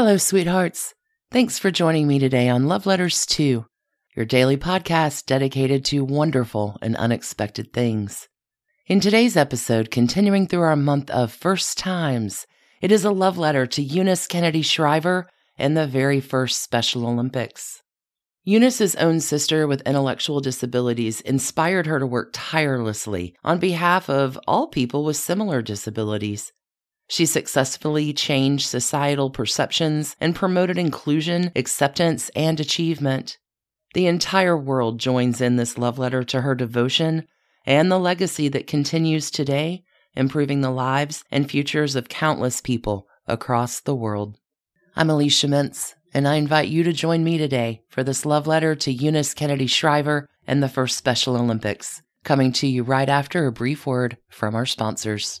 Hello, sweethearts. Thanks for joining me today on Love Letters 2, your daily podcast dedicated to wonderful and unexpected things. In today's episode, continuing through our month of first times, it is a love letter to Eunice Kennedy Shriver and the very first Special Olympics. Eunice's own sister with intellectual disabilities inspired her to work tirelessly on behalf of all people with similar disabilities. She successfully changed societal perceptions and promoted inclusion, acceptance, and achievement. The entire world joins in this love letter to her devotion and the legacy that continues today, improving the lives and futures of countless people across the world. I'm Alicia Mintz, and I invite you to join me today for this love letter to Eunice Kennedy Shriver and the first Special Olympics, coming to you right after a brief word from our sponsors.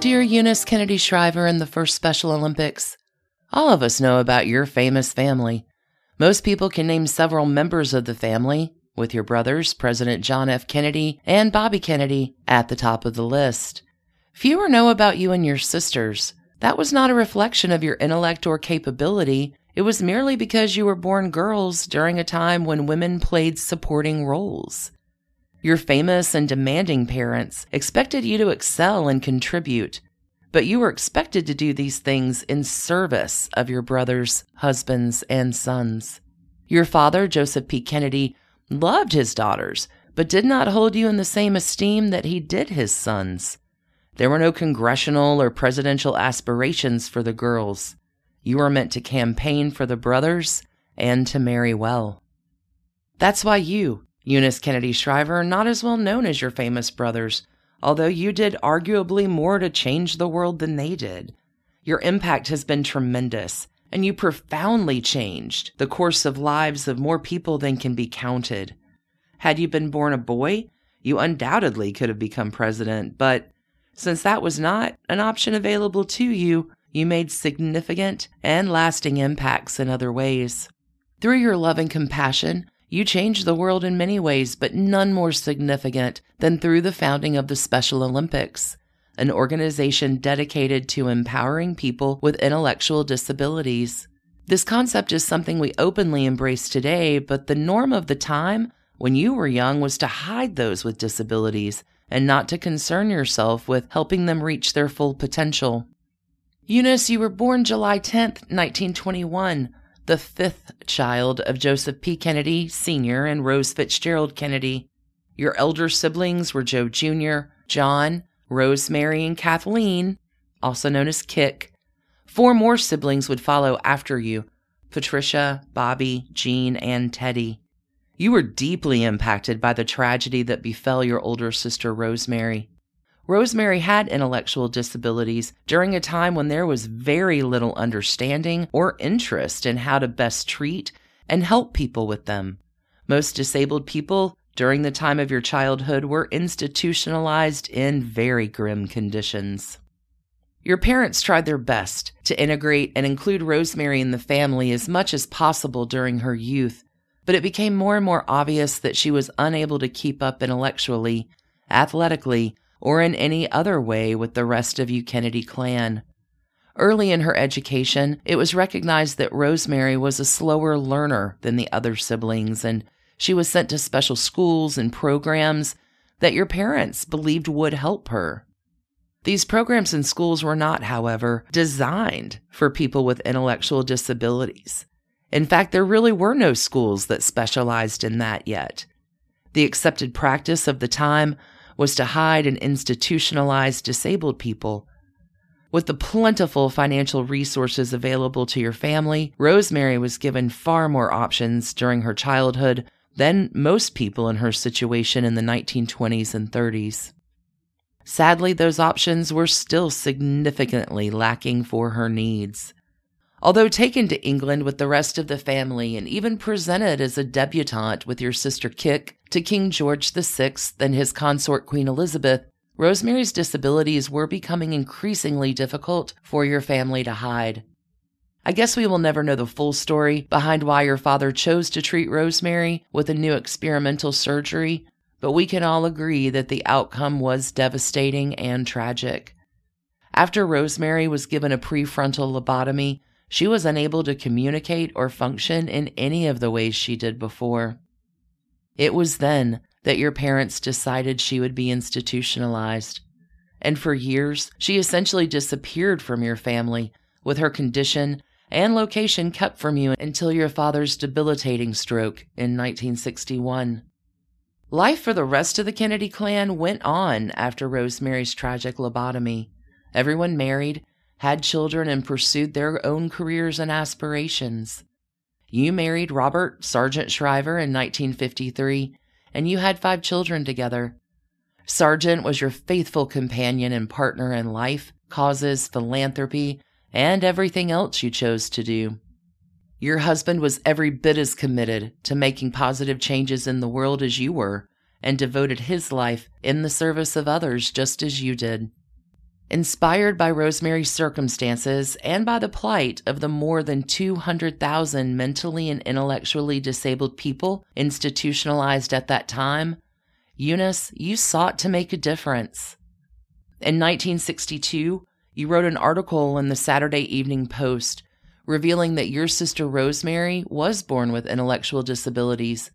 Dear Eunice Kennedy Shriver and the first Special Olympics, all of us know about your famous family. Most people can name several members of the family, with your brothers, President John F. Kennedy and Bobby Kennedy, at the top of the list. Fewer know about you and your sisters. That was not a reflection of your intellect or capability. It was merely because you were born girls during a time when women played supporting roles. Your famous and demanding parents expected you to excel and contribute, but you were expected to do these things in service of your brothers, husbands, and sons. Your father, Joseph P. Kennedy, loved his daughters, but did not hold you in the same esteem that he did his sons. There were no congressional or presidential aspirations for the girls. You were meant to campaign for the brothers and to marry well. That's why you, Eunice Kennedy Shriver, not as well known as your famous brothers, although you did arguably more to change the world than they did. Your impact has been tremendous, and you profoundly changed the course of lives of more people than can be counted. Had you been born a boy, you undoubtedly could have become president, but since that was not an option available to you, you made significant and lasting impacts in other ways. Through your love and compassion, you changed the world in many ways, but none more significant than through the founding of the Special Olympics, an organization dedicated to empowering people with intellectual disabilities. This concept is something we openly embrace today, but the norm of the time when you were young was to hide those with disabilities and not to concern yourself with helping them reach their full potential. Eunice, you were born July 10th, 1921 the fifth child of Joseph P. Kennedy Sr. and Rose Fitzgerald Kennedy. Your elder siblings were Joe Jr., John, Rosemary, and Kathleen, also known as Kick. Four more siblings would follow after you Patricia, Bobby, Jean, and Teddy. You were deeply impacted by the tragedy that befell your older sister Rosemary. Rosemary had intellectual disabilities during a time when there was very little understanding or interest in how to best treat and help people with them. Most disabled people during the time of your childhood were institutionalized in very grim conditions. Your parents tried their best to integrate and include Rosemary in the family as much as possible during her youth, but it became more and more obvious that she was unable to keep up intellectually, athletically, or in any other way with the rest of you Kennedy clan. Early in her education, it was recognized that Rosemary was a slower learner than the other siblings, and she was sent to special schools and programs that your parents believed would help her. These programs and schools were not, however, designed for people with intellectual disabilities. In fact, there really were no schools that specialized in that yet. The accepted practice of the time was to hide and institutionalize disabled people. With the plentiful financial resources available to your family, Rosemary was given far more options during her childhood than most people in her situation in the 1920s and 30s. Sadly, those options were still significantly lacking for her needs. Although taken to England with the rest of the family and even presented as a debutante with your sister Kick to King George VI and his consort Queen Elizabeth, Rosemary's disabilities were becoming increasingly difficult for your family to hide. I guess we will never know the full story behind why your father chose to treat Rosemary with a new experimental surgery, but we can all agree that the outcome was devastating and tragic. After Rosemary was given a prefrontal lobotomy, she was unable to communicate or function in any of the ways she did before. It was then that your parents decided she would be institutionalized. And for years, she essentially disappeared from your family, with her condition and location kept from you until your father's debilitating stroke in 1961. Life for the rest of the Kennedy clan went on after Rosemary's tragic lobotomy. Everyone married, had children, and pursued their own careers and aspirations. You married Robert Sargent Shriver in 1953, and you had five children together. Sargent was your faithful companion and partner in life, causes, philanthropy, and everything else you chose to do. Your husband was every bit as committed to making positive changes in the world as you were, and devoted his life in the service of others just as you did. Inspired by Rosemary's circumstances and by the plight of the more than 200,000 mentally and intellectually disabled people institutionalized at that time, Eunice, you sought to make a difference. In 1962, you wrote an article in the Saturday Evening Post revealing that your sister Rosemary was born with intellectual disabilities.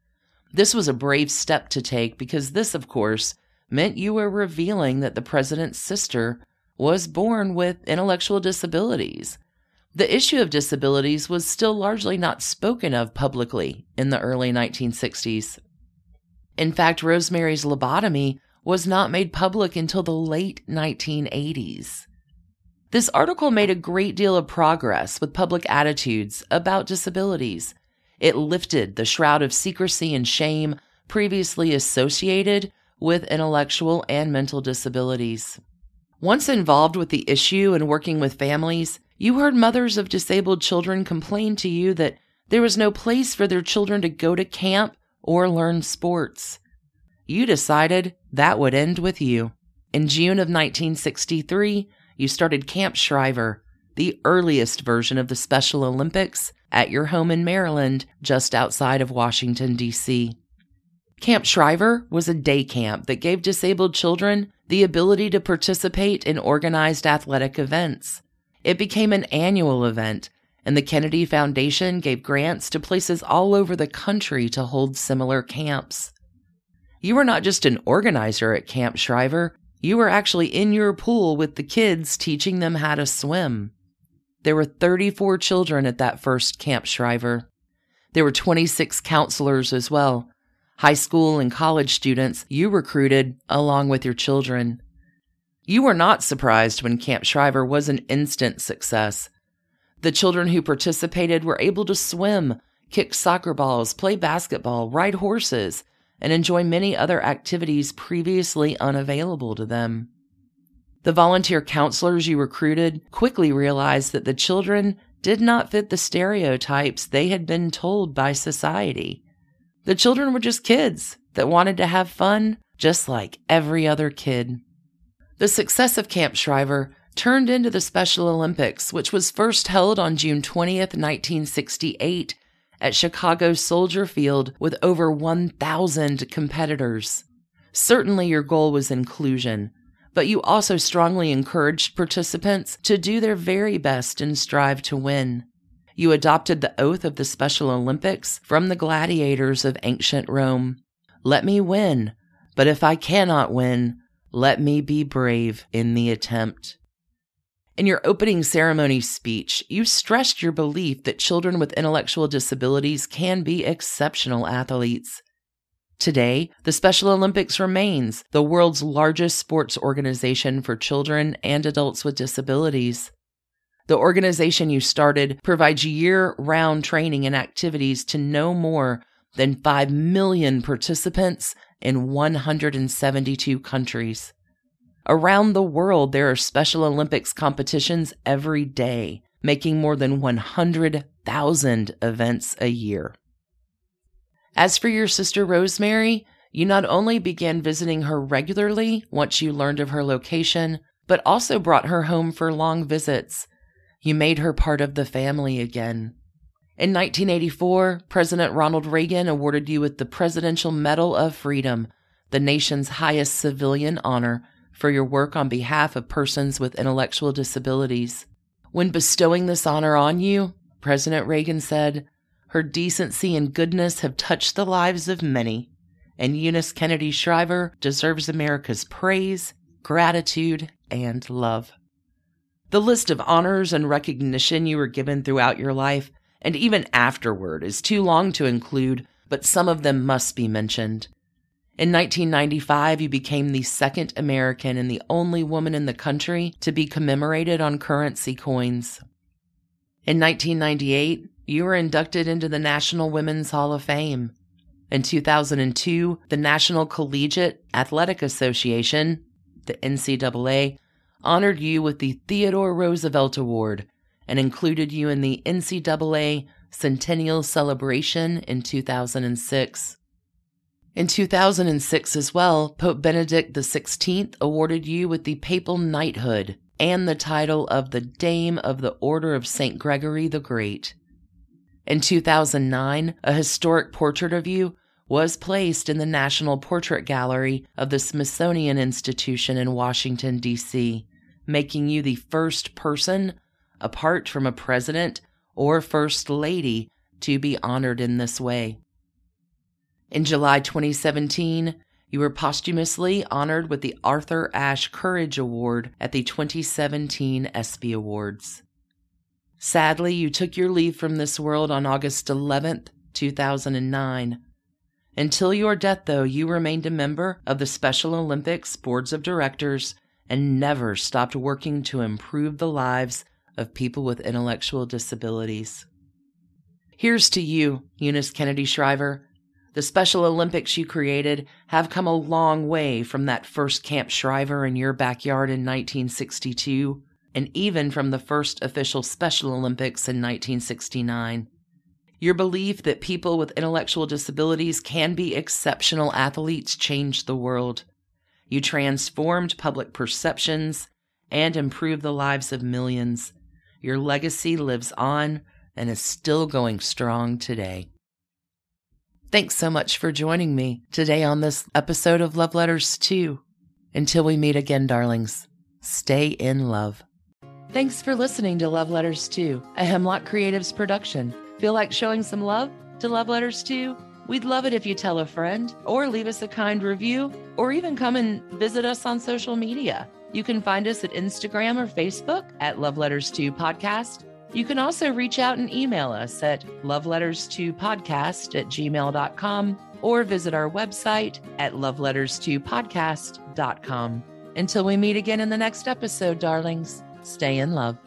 This was a brave step to take because this, of course, meant you were revealing that the president's sister was born with intellectual disabilities. The issue of disabilities was still largely not spoken of publicly in the early 1960s. In fact, Rosemary's lobotomy was not made public until the late 1980s. This article made a great deal of progress with public attitudes about disabilities. It lifted the shroud of secrecy and shame previously associated with intellectual and mental disabilities. Once involved with the issue and working with families, you heard mothers of disabled children complain to you that there was no place for their children to go to camp or learn sports. You decided that would end with you. In June of 1963, you started Camp Shriver, the earliest version of the Special Olympics, at your home in Maryland, just outside of Washington, D.C. Camp Shriver was a day camp that gave disabled children the ability to participate in organized athletic events. It became an annual event, and the Kennedy Foundation gave grants to places all over the country to hold similar camps. You were not just an organizer at Camp Shriver, you were actually in your pool with the kids teaching them how to swim. There were 34 children at that first Camp Shriver. There were 26 counselors as well, high school and college students you recruited along with your children. You were not surprised when Camp Shriver was an instant success. The children who participated were able to swim, kick soccer balls, play basketball, ride horses, and enjoy many other activities previously unavailable to them. The volunteer counselors you recruited quickly realized that the children did not fit the stereotypes they had been told by society. The children were just kids that wanted to have fun just like every other kid. The success of Camp Shriver turned into the Special Olympics, which was first held on June 20th, 1968, at Chicago Soldier Field with over 1,000 competitors. Certainly, your goal was inclusion, but you also strongly encouraged participants to do their very best and strive to win. You adopted the oath of the Special Olympics from the gladiators of ancient Rome. Let me win, but if I cannot win, let me be brave in the attempt. In your opening ceremony speech, you stressed your belief that children with intellectual disabilities can be exceptional athletes. Today, the Special Olympics remains the world's largest sports organization for children and adults with disabilities. The organization you started provides year round training and activities to no more than 5 million participants in 172 countries. Around the world, there are Special Olympics competitions every day, making more than 100,000 events a year. As for your sister Rosemary, you not only began visiting her regularly once you learned of her location, but also brought her home for long visits. You made her part of the family again. In 1984, President Ronald Reagan awarded you with the Presidential Medal of Freedom, the nation's highest civilian honor for your work on behalf of persons with intellectual disabilities. When bestowing this honor on you, President Reagan said, Her decency and goodness have touched the lives of many, and Eunice Kennedy Shriver deserves America's praise, gratitude, and love. The list of honors and recognition you were given throughout your life, and even afterward, is too long to include, but some of them must be mentioned. In 1995, you became the second American and the only woman in the country to be commemorated on currency coins. In 1998, you were inducted into the National Women's Hall of Fame. In 2002, the National Collegiate Athletic Association, the NCAA, honored you with the Theodore Roosevelt Award and included you in the NCAA Centennial Celebration in 2006. In 2006 as well, Pope Benedict XVI awarded you with the papal knighthood and the title of the Dame of the Order of St. Gregory the Great. In 2009, a historic portrait of you was placed in the National Portrait Gallery of the Smithsonian Institution in Washington, D.C., making you the first person, apart from a president or first lady, to be honored in this way. In July 2017, you were posthumously honored with the Arthur Ashe Courage Award at the 2017 ESPY Awards. Sadly, you took your leave from this world on August 11th, 2009. Until your death, though, you remained a member of the Special Olympics boards of directors and never stopped working to improve the lives of people with intellectual disabilities. Here's to you, Eunice Kennedy Shriver, the Special Olympics you created have come a long way from that first Camp Shriver in your backyard in 1962, and even from the first official Special Olympics in 1969. Your belief that people with intellectual disabilities can be exceptional athletes changed the world. You transformed public perceptions and improved the lives of millions. Your legacy lives on and is still going strong today. Thanks so much for joining me today on this episode of Love Letters 2. Until we meet again, darlings, stay in love. Thanks for listening to Love Letters 2, a Hemlock Creatives production. Feel like showing some love to Love Letters 2? We'd love it if you tell a friend or leave us a kind review or even come and visit us on social media. You can find us at Instagram or Facebook at Love Letters 2 Podcast you can also reach out and email us at loveletters2podcast at gmail.com or visit our website at loveletters2podcast.com. Until we meet again in the next episode, darlings, stay in love.